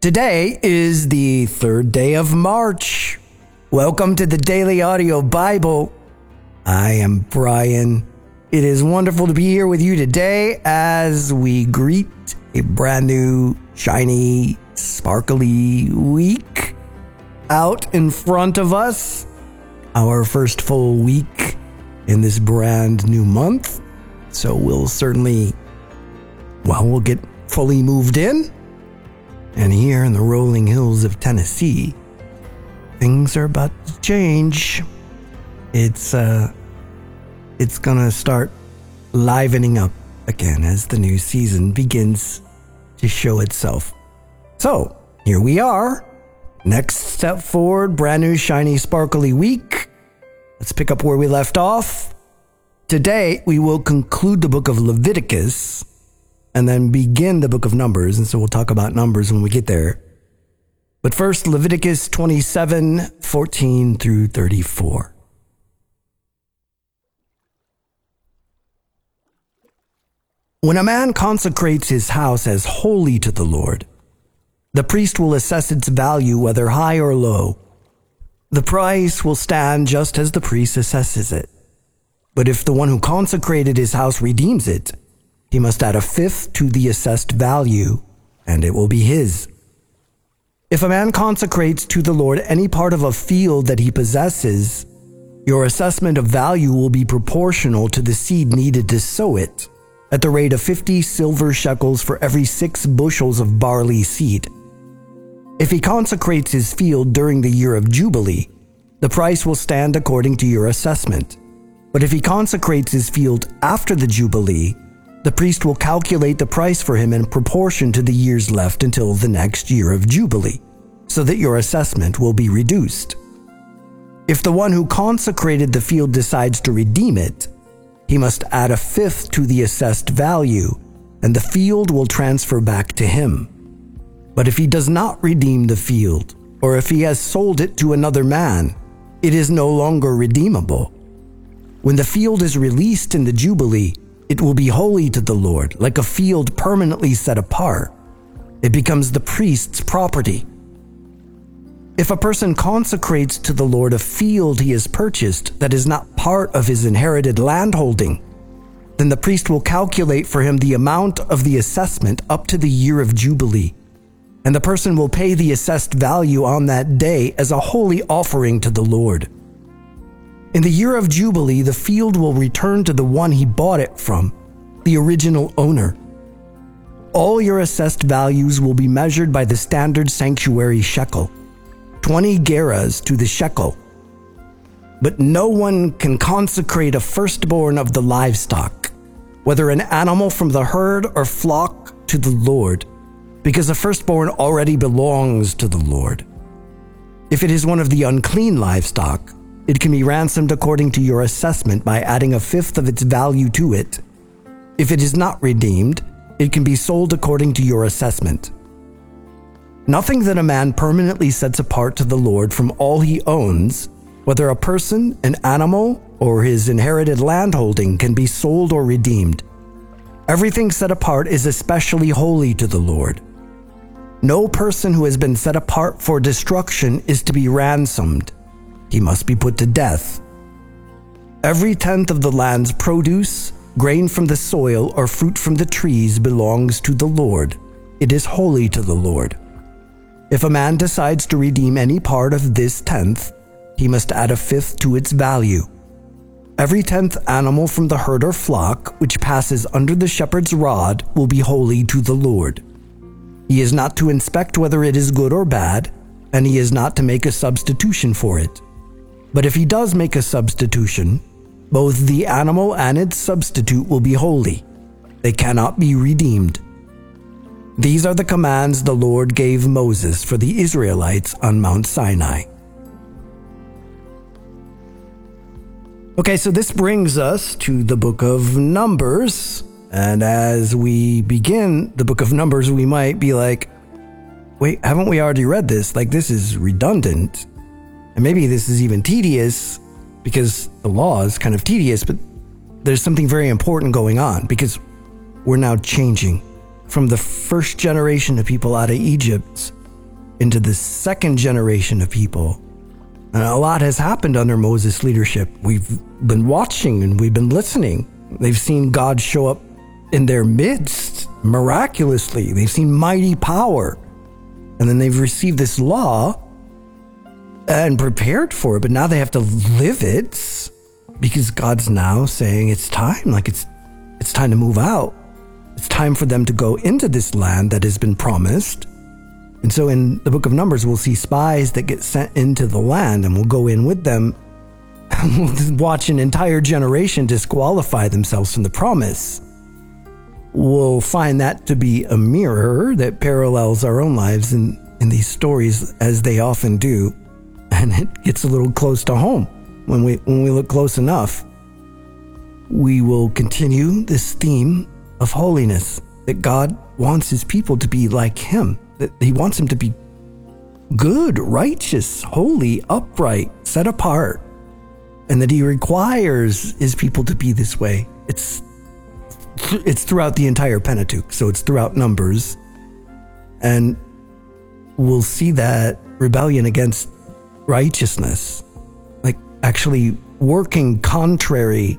Today is the third day of March. Welcome to the Daily Audio Bible. I am Brian. It is wonderful to be here with you today as we greet a brand new, shiny, sparkly week out in front of us. Our first full week in this brand new month. So we'll certainly, well, we'll get fully moved in and here in the rolling hills of Tennessee, things are about to change. It's uh it's gonna start livening up again as the new season begins to show itself. So, here we are. Next step forward, brand new shiny sparkly week. Let's pick up where we left off. Today, we will conclude the book of Leviticus and then begin the book of Numbers. And so we'll talk about Numbers when we get there. But first, Leviticus 27 14 through 34. When a man consecrates his house as holy to the Lord, the priest will assess its value, whether high or low. The price will stand just as the priest assesses it. But if the one who consecrated his house redeems it, he must add a fifth to the assessed value, and it will be his. If a man consecrates to the Lord any part of a field that he possesses, your assessment of value will be proportional to the seed needed to sow it, at the rate of 50 silver shekels for every six bushels of barley seed. If he consecrates his field during the year of Jubilee, the price will stand according to your assessment. But if he consecrates his field after the Jubilee, the priest will calculate the price for him in proportion to the years left until the next year of Jubilee, so that your assessment will be reduced. If the one who consecrated the field decides to redeem it, he must add a fifth to the assessed value, and the field will transfer back to him. But if he does not redeem the field, or if he has sold it to another man, it is no longer redeemable. When the field is released in the Jubilee, it will be holy to the Lord, like a field permanently set apart. It becomes the priest's property. If a person consecrates to the Lord a field he has purchased that is not part of his inherited landholding, then the priest will calculate for him the amount of the assessment up to the year of Jubilee, and the person will pay the assessed value on that day as a holy offering to the Lord. In the year of Jubilee, the field will return to the one he bought it from, the original owner. All your assessed values will be measured by the standard sanctuary shekel 20 gerahs to the shekel. But no one can consecrate a firstborn of the livestock, whether an animal from the herd or flock, to the Lord, because the firstborn already belongs to the Lord. If it is one of the unclean livestock, it can be ransomed according to your assessment by adding a fifth of its value to it. If it is not redeemed, it can be sold according to your assessment. Nothing that a man permanently sets apart to the Lord from all he owns, whether a person, an animal, or his inherited landholding, can be sold or redeemed. Everything set apart is especially holy to the Lord. No person who has been set apart for destruction is to be ransomed he must be put to death. Every tenth of the land's produce, grain from the soil, or fruit from the trees belongs to the Lord. It is holy to the Lord. If a man decides to redeem any part of this tenth, he must add a fifth to its value. Every tenth animal from the herd or flock which passes under the shepherd's rod will be holy to the Lord. He is not to inspect whether it is good or bad, and he is not to make a substitution for it. But if he does make a substitution, both the animal and its substitute will be holy. They cannot be redeemed. These are the commands the Lord gave Moses for the Israelites on Mount Sinai. Okay, so this brings us to the book of Numbers. And as we begin the book of Numbers, we might be like, wait, haven't we already read this? Like, this is redundant. And maybe this is even tedious because the law is kind of tedious, but there's something very important going on because we're now changing from the first generation of people out of Egypt into the second generation of people. And a lot has happened under Moses' leadership. We've been watching and we've been listening. They've seen God show up in their midst miraculously. They've seen mighty power. And then they've received this law and prepared for it, but now they have to live it because God's now saying it's time, like it's it's time to move out. It's time for them to go into this land that has been promised. And so in the book of Numbers, we'll see spies that get sent into the land and we'll go in with them and we'll watch an entire generation disqualify themselves from the promise. We'll find that to be a mirror that parallels our own lives in, in these stories, as they often do. And it gets a little close to home when we, when we look close enough. We will continue this theme of holiness that God wants his people to be like him that he wants him to be good, righteous, holy, upright, set apart, and that he requires his people to be this way. It's it's throughout the entire Pentateuch, so it's throughout Numbers, and we'll see that rebellion against righteousness, like actually working contrary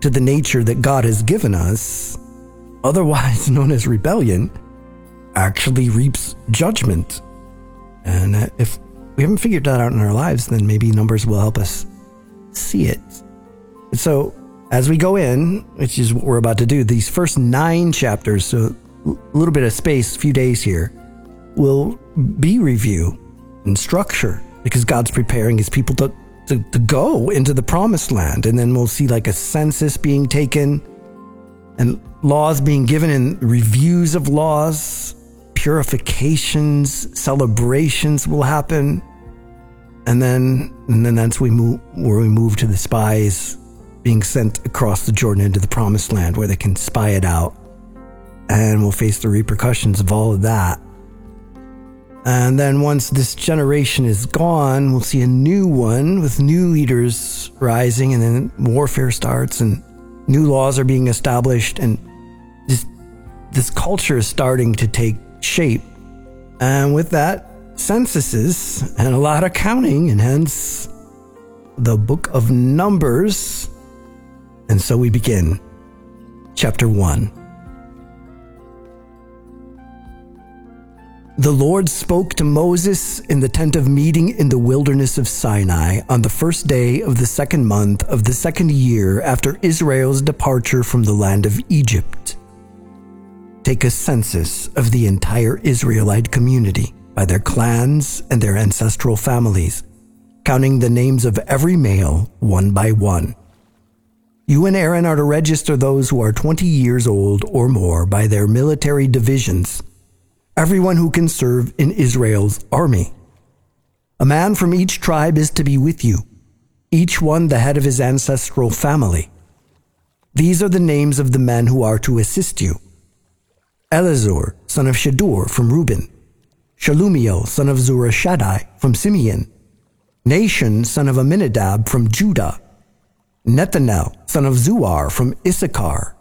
to the nature that God has given us, otherwise known as rebellion actually reaps judgment. And if we haven't figured that out in our lives, then maybe numbers will help us see it. So, as we go in, which is what we're about to do, these first nine chapters, so a little bit of space, a few days here, will be review and structure because God's preparing his people to, to, to go into the promised land. And then we'll see like a census being taken and laws being given and reviews of laws purifications, celebrations will happen. And then, and then that's we move, where we move to the spies being sent across the Jordan into the promised land where they can spy it out. And we'll face the repercussions of all of that. And then once this generation is gone, we'll see a new one with new leaders rising, and then warfare starts, and new laws are being established, and this this culture is starting to take shape. And with that, censuses and a lot of counting, and hence the book of Numbers. And so we begin. Chapter 1. The Lord spoke to Moses in the tent of meeting in the wilderness of Sinai on the first day of the second month of the second year after Israel's departure from the land of Egypt take a census of the entire Israelite community by their clans and their ancestral families, counting the names of every male one by one. You and Aaron are to register those who are 20 years old or more by their military divisions, everyone who can serve in Israel's army. A man from each tribe is to be with you, each one the head of his ancestral family. These are the names of the men who are to assist you. Elizur, son of Shedeur from Reuben, Shelumiel, son of Zurishaddai from Simeon, Nahshon, son of Amminadab from Judah, Nethanel, son of Zuar from Issachar,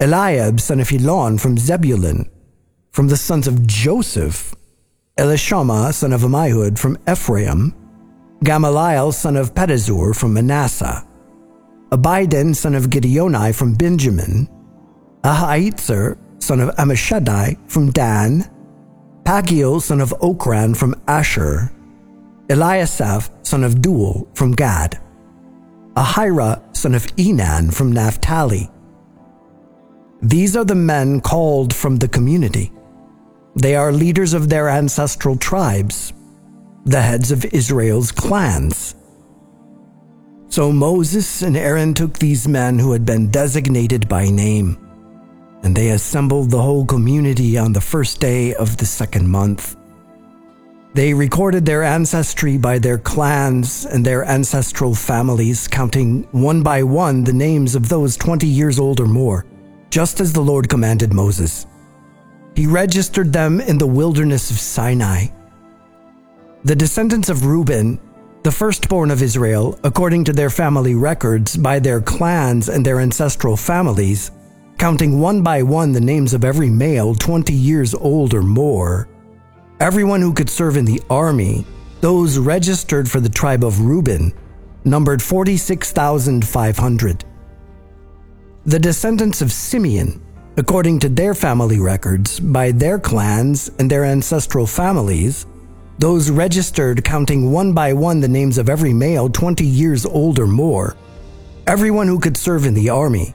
Eliab, son of Helon from Zebulun, from the sons of Joseph, Elishama, son of Ammihud from Ephraim, Gamaliel, son of Pedahzur from Manasseh, Abidan, son of Gideoni from Benjamin, Ahiezer, son of Ammishaddai from Dan, Pagiel, son of Ochran from Asher, Eliasaph, son of Deuel from Gad, Ahira, son of Enan from Naphtali. These are the men called from the community. They are leaders of their ancestral tribes, the heads of Israel's clans. So Moses and Aaron took these men who had been designated by name and they assembled the whole community on the first day of the second month. They recorded their ancestry by their clans and their ancestral families, counting one by one the names of those 20 years old or more, just as the Lord commanded Moses. He registered them in the wilderness of Sinai. The descendants of Reuben, the firstborn of Israel, according to their family records, by their clans and their ancestral families, counting one by one the names of every male 20 years old or more. everyone who could serve in the army, those registered for the tribe of Reuben, numbered 46,500. The descendants of Simeon, according to their family records, by their clans and their ancestral families, those registered counting one by one the names of every male 20 years old or more, everyone who could serve in the army,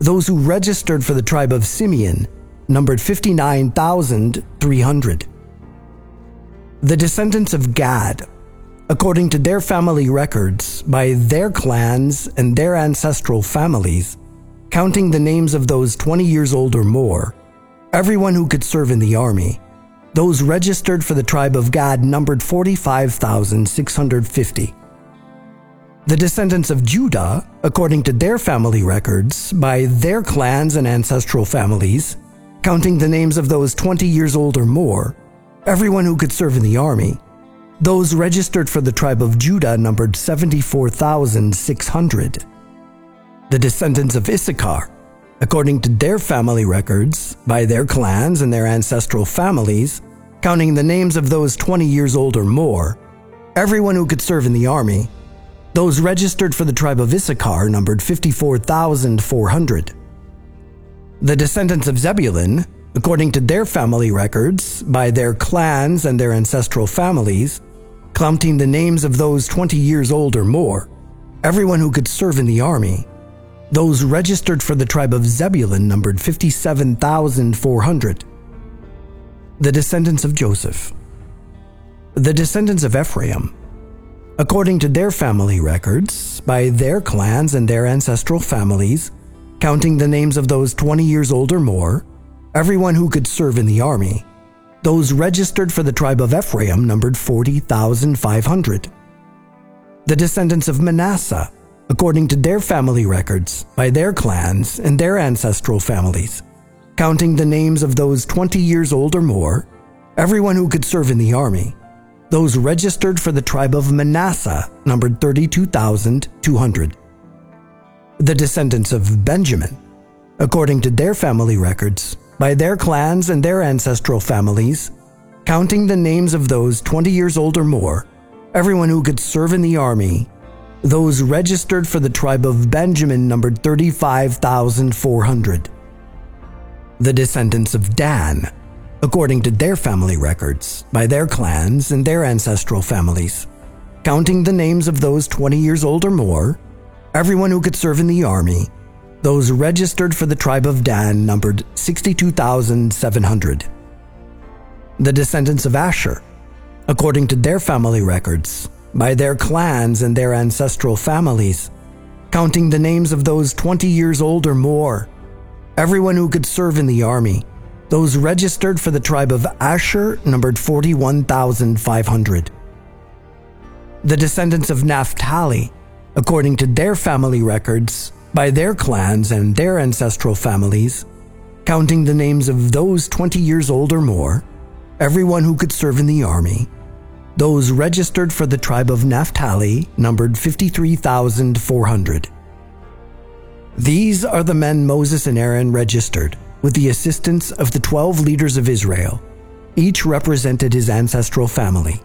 those who registered for the tribe of Simeon, numbered 59,300. The descendants of Gad, according to their family records, by their clans and their ancestral families, counting the names of those 20 years old or more, everyone who could serve in the army, those registered for the tribe of Gad numbered 45,650. The descendants of Judah, according to their family records, by their clans and ancestral families, counting the names of those 20 years old or more, everyone who could serve in the army, those registered for the tribe of Judah numbered 74,600. The descendants of Issachar, according to their family records, by their clans and their ancestral families, counting the names of those 20 years old or more, everyone who could serve in the army, those registered for the tribe of Issachar numbered 54,400. The descendants of Zebulun, according to their family records, by their clans and their ancestral families, counting the names of those 20 years old or more, everyone who could serve in the army. Those registered for the tribe of Zebulun numbered 57,400. The descendants of Joseph. The descendants of Ephraim. According to their family records, by their clans and their ancestral families, counting the names of those 20 years old or more, everyone who could serve in the army, those registered for the tribe of Ephraim numbered 40,500. The descendants of Manasseh, according to their family records, by their clans and their ancestral families, counting the names of those 20 years old or more, everyone who could serve in the army, those registered for the tribe of Manasseh numbered 32,200. The descendants of Benjamin, according to their family records, by their clans and their ancestral families, counting the names of those 20 years old or more, everyone who could serve in the army, those registered for the tribe of Benjamin numbered 35,400. The descendants of Dan, according to their family records, by their clans and their ancestral families, counting the names of those 20 years old or more, everyone who could serve in the army, those registered for the tribe of Dan numbered 62,700. The descendants of Asher, according to their family records, by their clans and their ancestral families, counting the names of those 20 years old or more, everyone who could serve in the army, those registered for the tribe of Asher numbered 41,500. The descendants of Naphtali, according to their family records, by their clans and their ancestral families, counting the names of those 20 years old or more, everyone who could serve in the army. Those registered for the tribe of Naphtali numbered 53,400. These are the men Moses and Aaron registered with the assistance of the 12 leaders of Israel. Each represented his ancestral family.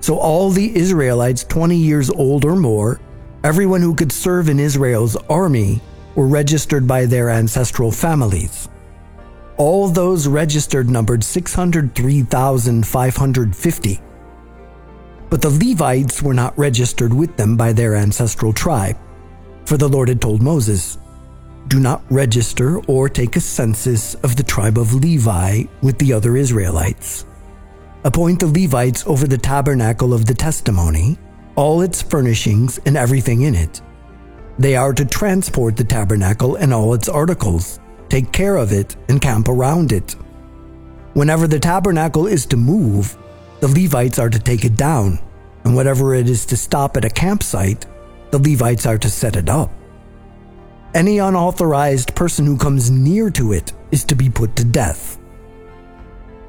So all the Israelites 20 years old or more Everyone who could serve in Israel's army were registered by their ancestral families. All those registered numbered 603,550. But the Levites were not registered with them by their ancestral tribe, for the Lord had told Moses, Do not register or take a census of the tribe of Levi with the other Israelites. Appoint the Levites over the tabernacle of the testimony all its furnishings and everything in it. They are to transport the tabernacle and all its articles, take care of it, and camp around it. Whenever the tabernacle is to move, the Levites are to take it down, and whatever it is to stop at a campsite, the Levites are to set it up. Any unauthorized person who comes near to it is to be put to death.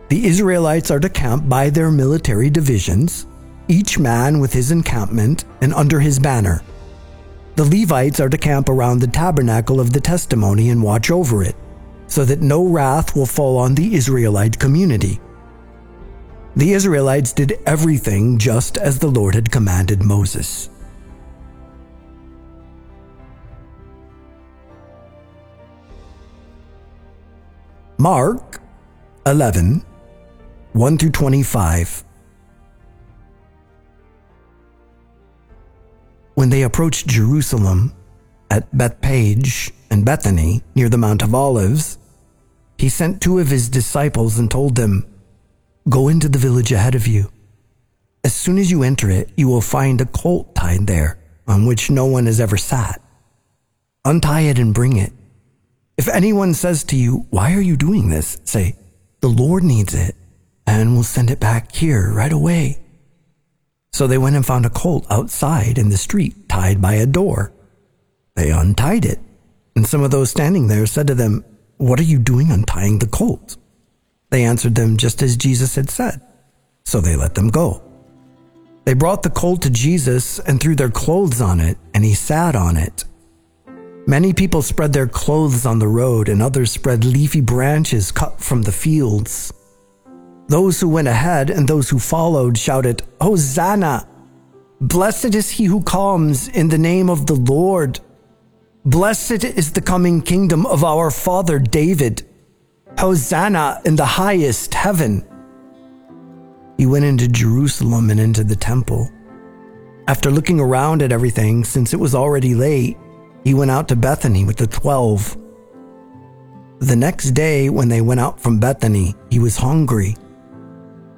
The Israelites are to camp by their military divisions, each man with his encampment and under his banner. The Levites are to camp around the tabernacle of the testimony and watch over it, so that no wrath will fall on the Israelite community. The Israelites did everything just as the Lord had commanded Moses. Mark 11, 1 through 25. When they approached Jerusalem at Bethphage and Bethany near the Mount of Olives, he sent two of his disciples and told them, Go into the village ahead of you. As soon as you enter it, you will find a colt tied there on which no one has ever sat. Untie it and bring it. If anyone says to you, Why are you doing this? say, The Lord needs it, and will send it back here right away. So they went and found a colt outside in the street, tied by a door. They untied it, and some of those standing there said to them, What are you doing untying the colt? They answered them just as Jesus had said. So they let them go. They brought the colt to Jesus and threw their clothes on it, and he sat on it. Many people spread their clothes on the road, and others spread leafy branches cut from the fields. Those who went ahead and those who followed shouted, Hosanna! Blessed is he who comes in the name of the Lord. Blessed is the coming kingdom of our father David. Hosanna in the highest heaven. He went into Jerusalem and into the temple. After looking around at everything, since it was already late, he went out to Bethany with the twelve. The next day, when they went out from Bethany, he was hungry.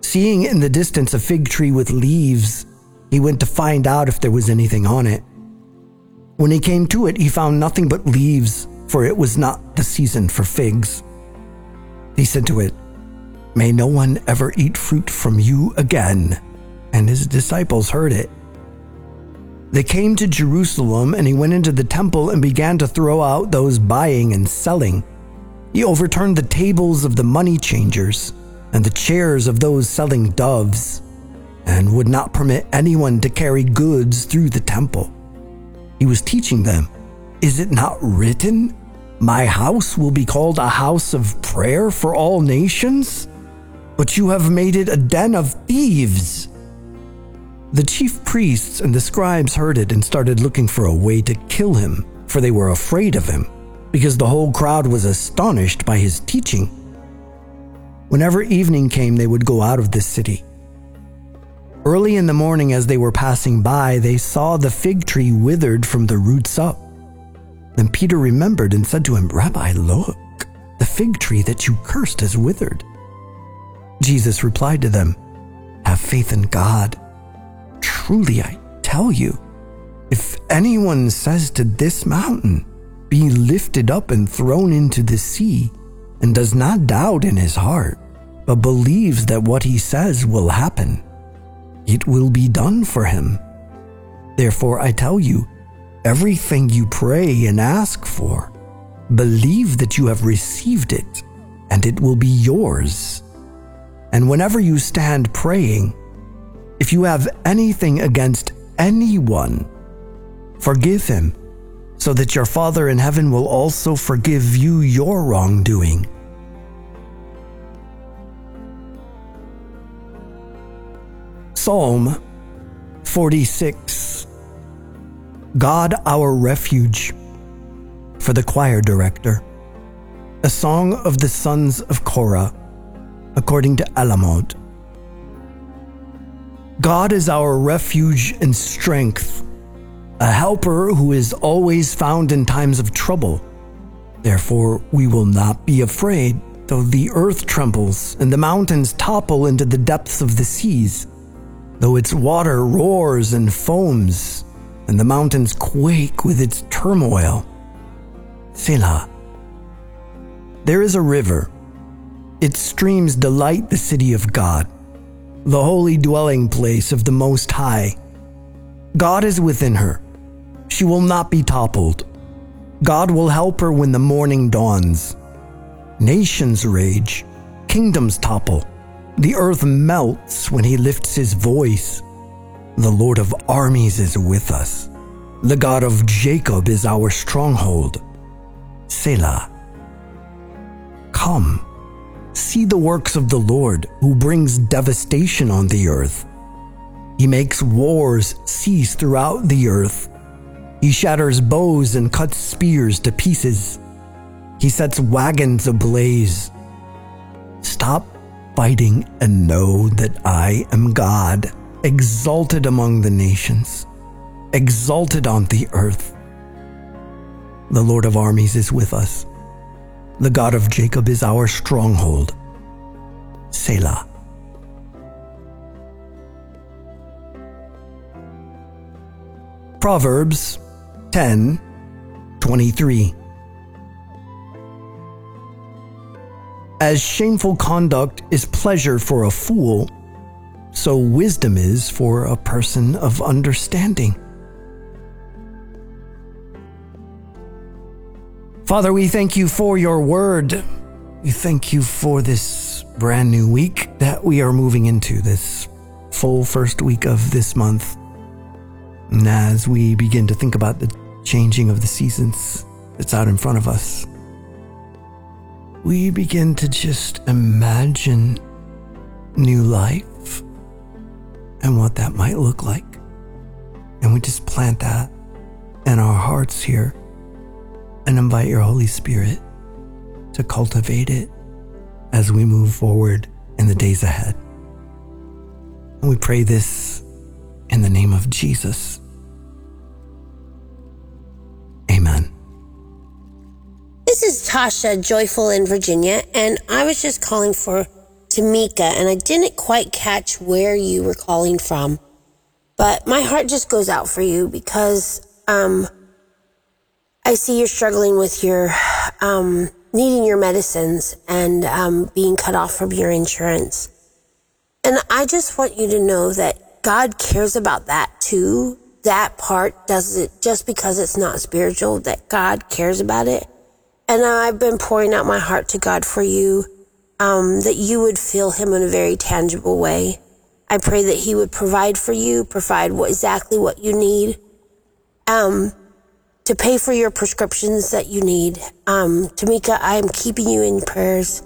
Seeing in the distance a fig tree with leaves, he went to find out if there was anything on it. When he came to it, he found nothing but leaves, for it was not the season for figs. He said to it, May no one ever eat fruit from you again. And his disciples heard it. They came to Jerusalem, and he went into the temple and began to throw out those buying and selling. He overturned the tables of the money changers and the chairs of those selling doves, and would not permit anyone to carry goods through the temple. He was teaching them, Is it not written, My house will be called a house of prayer for all nations? But you have made it a den of thieves. The chief priests and the scribes heard it and started looking for a way to kill him, for they were afraid of him, because the whole crowd was astonished by his teaching. Whenever evening came, they would go out of the city. Early in the morning, as they were passing by, they saw the fig tree withered from the roots up. Then Peter remembered and said to him, Rabbi, look, the fig tree that you cursed has withered. Jesus replied to them, Have faith in God. Truly, I tell you, if anyone says to this mountain, Be lifted up and thrown into the sea, and does not doubt in his heart, but believes that what he says will happen, it will be done for him. Therefore, I tell you, everything you pray and ask for, believe that you have received it, and it will be yours. And whenever you stand praying, if you have anything against anyone, forgive him, so that your Father in heaven will also forgive you your wrongdoing. Psalm 46 God our refuge for the choir director. A song of the sons of Korah, according to Alamoth. God is our refuge and strength, a helper who is always found in times of trouble. Therefore, we will not be afraid, though the earth trembles and the mountains topple into the depths of the seas, though its water roars and foams, and the mountains quake with its turmoil. Selah. There is a river. Its streams delight the city of God the holy dwelling place of the Most High. God is within her. She will not be toppled. God will help her when the morning dawns. Nations rage, kingdoms topple, the earth melts when he lifts his voice. The Lord of armies is with us. The God of Jacob is our stronghold. Selah. Come See the works of the Lord, who brings devastation on the earth. He makes wars cease throughout the earth. He shatters bows and cuts spears to pieces. He sets wagons ablaze. Stop fighting and know that I am God, exalted among the nations, exalted on the earth. The Lord of armies is with us. The God of Jacob is our stronghold. Selah. Proverbs 10 23. As shameful conduct is pleasure for a fool, so wisdom is for a person of understanding. Father, we thank you for your word. We thank you for this brand new week that we are moving into, this full first week of this month. And as we begin to think about the changing of the seasons that's out in front of us, we begin to just imagine new life and what that might look like. And we just plant that in our hearts here and invite your Holy Spirit to cultivate it as we move forward in the days ahead. And we pray this in the name of Jesus. Amen. This is Tasha, joyful in Virginia, and I was just calling for Tamika, and I didn't quite catch where you were calling from, but my heart just goes out for you because um, I see you're struggling with your um, needing your medicines and um, being cut off from your insurance. And I just want you to know that God cares about that too. That part does it just because it's not spiritual, that God cares about it. And I've been pouring out my heart to God for you, um, that you would feel Him in a very tangible way. I pray that He would provide for you, provide what, exactly what you need. Um, to pay for your prescriptions that you need. Um, Tamika, I am keeping you in prayers.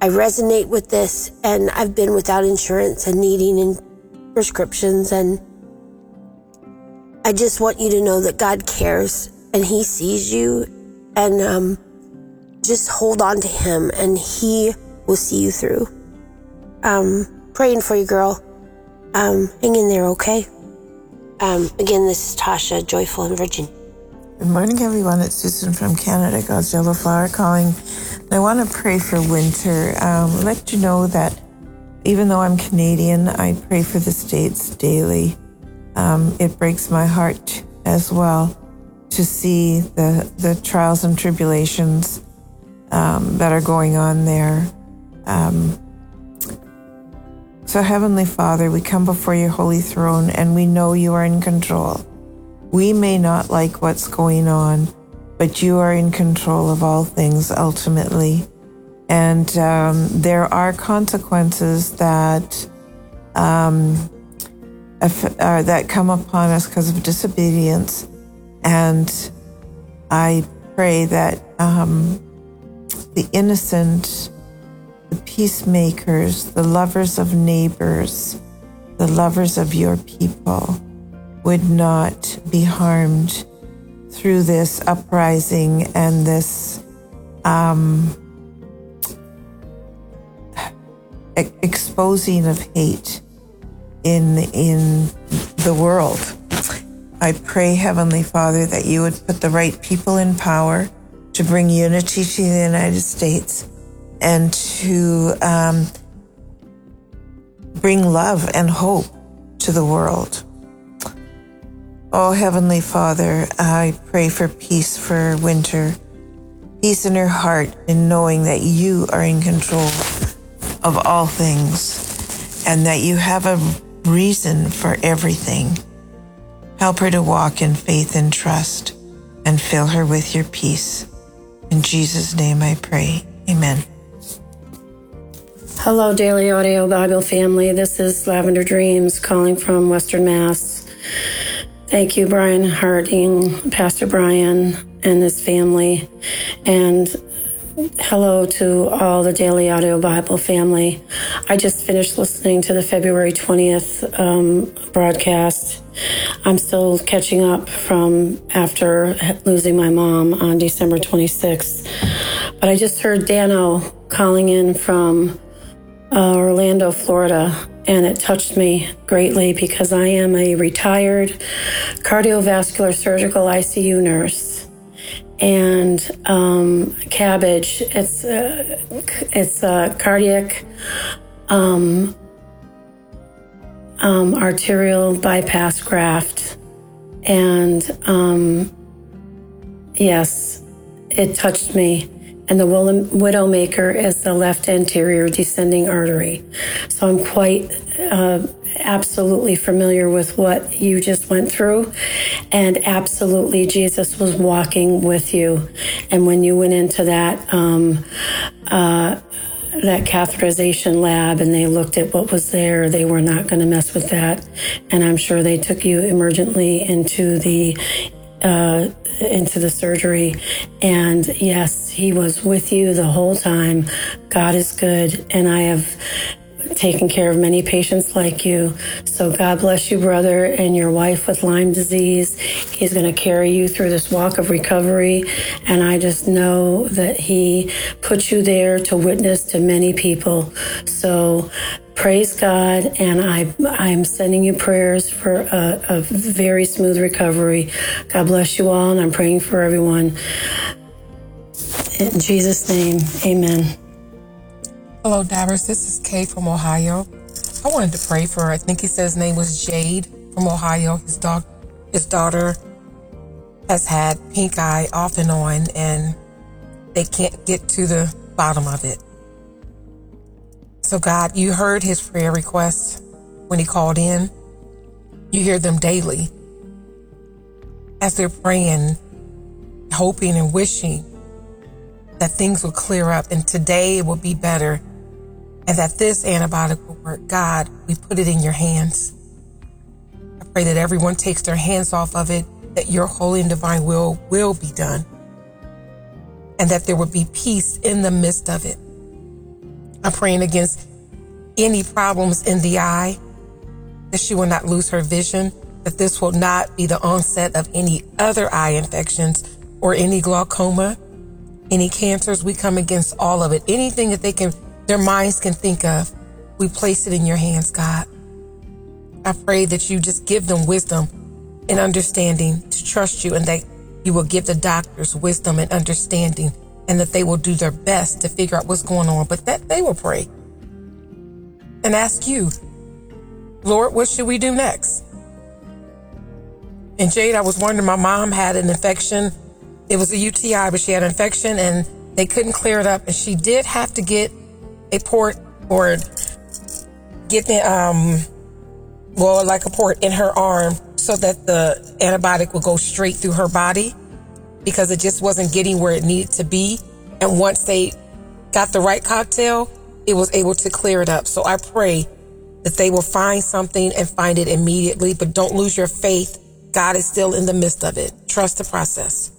I resonate with this, and I've been without insurance and needing in prescriptions, and I just want you to know that God cares and He sees you, and um, just hold on to Him, and He will see you through. Um, praying for you, girl. Um, hang in there, okay? Um, again, this is Tasha, joyful in Virginia. Good morning, everyone. It's Susan from Canada, God's Yellow Flower calling. I want to pray for winter. Um, let you know that even though I'm Canadian, I pray for the States daily. Um, it breaks my heart as well to see the, the trials and tribulations um, that are going on there. Um, so, Heavenly Father, we come before your holy throne and we know you are in control. We may not like what's going on, but you are in control of all things ultimately. And um, there are consequences that um, uh, that come upon us because of disobedience. And I pray that um, the innocent, the peacemakers, the lovers of neighbors, the lovers of your people, would not be harmed through this uprising and this um, exposing of hate in in the world. I pray, Heavenly Father, that you would put the right people in power to bring unity to the United States and to um, bring love and hope to the world. Oh, Heavenly Father, I pray for peace for winter, peace in her heart in knowing that you are in control of all things and that you have a reason for everything. Help her to walk in faith and trust and fill her with your peace. In Jesus' name I pray. Amen. Hello, Daily Audio Bible family. This is Lavender Dreams calling from Western Mass. Thank you, Brian Hardin, Pastor Brian, and his family. And hello to all the Daily Audio Bible family. I just finished listening to the February 20th um, broadcast. I'm still catching up from after losing my mom on December 26th. But I just heard Dano calling in from uh, Orlando, Florida, and it touched me greatly because I am a retired cardiovascular surgical ICU nurse. And um, CABG, it's a, it's a cardiac um, um, arterial bypass graft. And um, yes, it touched me and the widowmaker is the left anterior descending artery. So I'm quite uh, absolutely familiar with what you just went through, and absolutely Jesus was walking with you. And when you went into that, um, uh, that catheterization lab and they looked at what was there. They were not going to mess with that. And I'm sure they took you emergently into the uh, into the surgery. And yes, he was with you the whole time. God is good. And I have taken care of many patients like you. So God bless you, brother, and your wife with Lyme disease. He's going to carry you through this walk of recovery. And I just know that he put you there to witness to many people. So praise God, and I, I'm sending you prayers for a, a, very smooth recovery. God bless you all, and I'm praying for everyone. In Jesus' name, amen. Hello, Davers. This is Kay from Ohio. I wanted to pray for, I think he said his name was Jade from Ohio. His, dog, his daughter has had pink eye off and on, and they can't get to the bottom of it. So, God, you heard his prayer requests when he called in. You hear them daily as they're praying, hoping, and wishing that things will clear up and today it will be better and that this antibiotic will work. God, we put it in your hands. I pray that everyone takes their hands off of it, that your holy and divine will will be done, and that there will be peace in the midst of it. I'm praying against any problems in the eye, that she will not lose her vision, that this will not be the onset of any other eye infections or any glaucoma, any cancers. We come against all of it. Anything that they can, their minds can think of, we place it in your hands, God. I pray that you just give them wisdom and understanding to trust you and that you will give the doctors wisdom and understanding and that they will do their best to figure out what's going on, but that they will pray and ask you, Lord, what should we do next? And Jade, I was wondering, my mom had an infection. It was a UTI, but she had an infection and they couldn't clear it up. And she did have to get a port or get the, um, well, like a port in her arm so that the antibiotic would go straight through her body because it just wasn't getting where it needed to be. And once they got the right cocktail, it was able to clear it up. So I pray that they will find something and find it immediately, but don't lose your faith. God is still in the midst of it. Trust the process.